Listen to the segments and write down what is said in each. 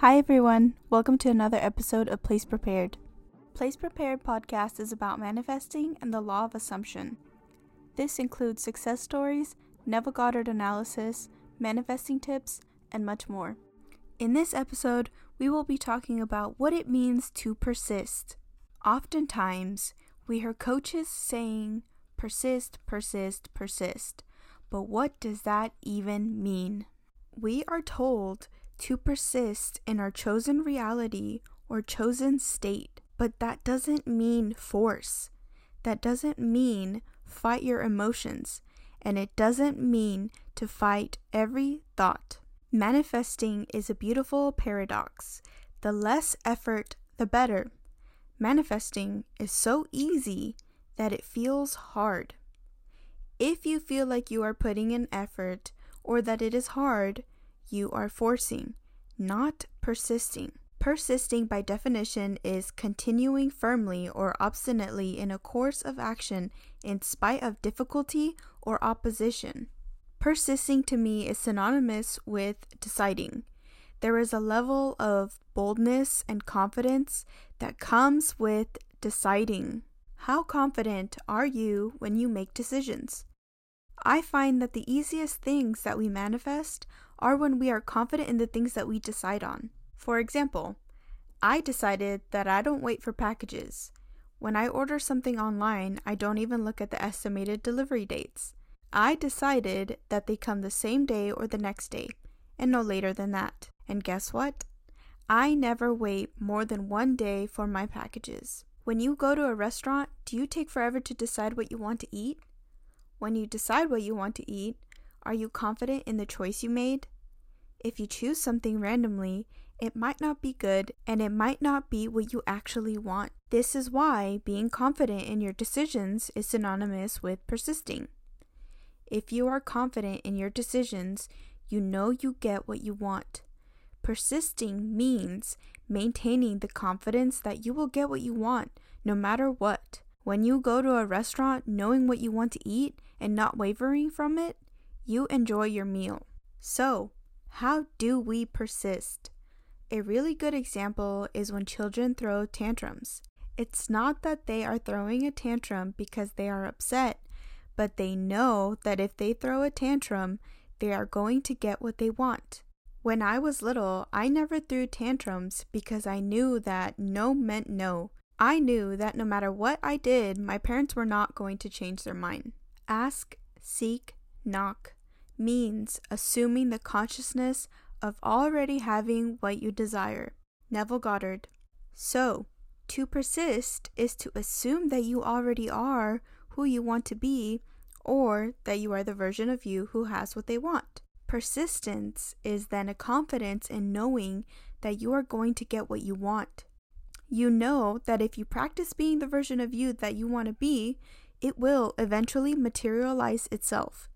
Hi, everyone. Welcome to another episode of Place Prepared. Place Prepared podcast is about manifesting and the law of assumption. This includes success stories, Neville Goddard analysis, manifesting tips, and much more. In this episode, we will be talking about what it means to persist. Oftentimes, we hear coaches saying, persist, persist, persist. But what does that even mean? We are told to persist in our chosen reality or chosen state. But that doesn't mean force. That doesn't mean fight your emotions. And it doesn't mean to fight every thought. Manifesting is a beautiful paradox. The less effort, the better. Manifesting is so easy that it feels hard. If you feel like you are putting in effort or that it is hard, you are forcing, not persisting. Persisting, by definition, is continuing firmly or obstinately in a course of action in spite of difficulty or opposition. Persisting to me is synonymous with deciding. There is a level of boldness and confidence that comes with deciding. How confident are you when you make decisions? I find that the easiest things that we manifest are when we are confident in the things that we decide on. For example, I decided that I don't wait for packages. When I order something online, I don't even look at the estimated delivery dates. I decided that they come the same day or the next day, and no later than that. And guess what? I never wait more than one day for my packages. When you go to a restaurant, do you take forever to decide what you want to eat? When you decide what you want to eat, are you confident in the choice you made? If you choose something randomly, it might not be good and it might not be what you actually want. This is why being confident in your decisions is synonymous with persisting. If you are confident in your decisions, you know you get what you want. Persisting means maintaining the confidence that you will get what you want no matter what. When you go to a restaurant knowing what you want to eat and not wavering from it, you enjoy your meal. So, how do we persist? A really good example is when children throw tantrums. It's not that they are throwing a tantrum because they are upset, but they know that if they throw a tantrum, they are going to get what they want. When I was little, I never threw tantrums because I knew that no meant no. I knew that no matter what I did, my parents were not going to change their mind. Ask, seek, knock means assuming the consciousness of already having what you desire. Neville Goddard. So, to persist is to assume that you already are who you want to be or that you are the version of you who has what they want. Persistence is then a confidence in knowing that you are going to get what you want you know that if you practice being the version of you that you want to be, it will eventually materialize itself.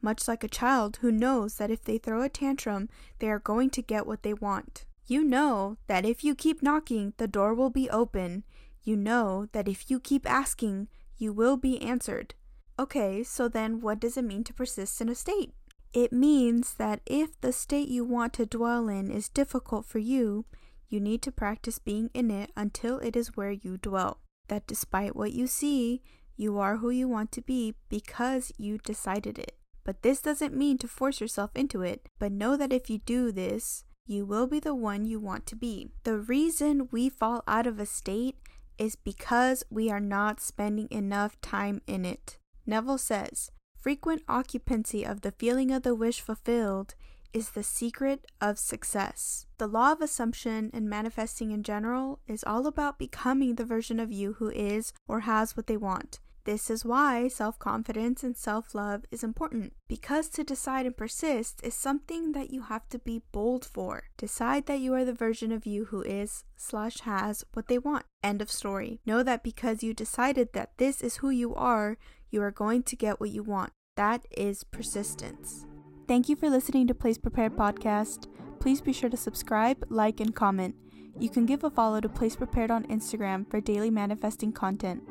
Much like a child who knows that if they throw a tantrum, they are going to get what they want. You know that if you keep knocking, the door will be open. You know that if you keep asking, you will be answered. Okay, so then what does it mean to persist in a state? It means that if the state you want to dwell in is difficult for you, you need to practice being in it until it is where you dwell. That despite what you see, you are who you want to be because you decided it. But this doesn't mean to force yourself into it, but know that if you do this, you will be the one you want to be. The reason we fall out of a state is because we are not spending enough time in it. Neville says, frequent occupancy of the feeling of the wish fulfilled is the secret of success. The law of assumption and manifesting in general is all about becoming the version of you who is or has what they want. This is why self confidence and self love is important. Because to decide and persist is something that you have to be bold for. Decide that you are the version of you who is slash has what they want. End of story. Know that because you decided that this is who you are, you are going to get what you want. That is persistence. Thank you for listening to Place Prepared Podcast. Please be sure to subscribe, like, and comment. You can give a follow to Place Prepared on Instagram for daily manifesting content.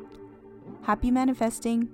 Happy manifesting!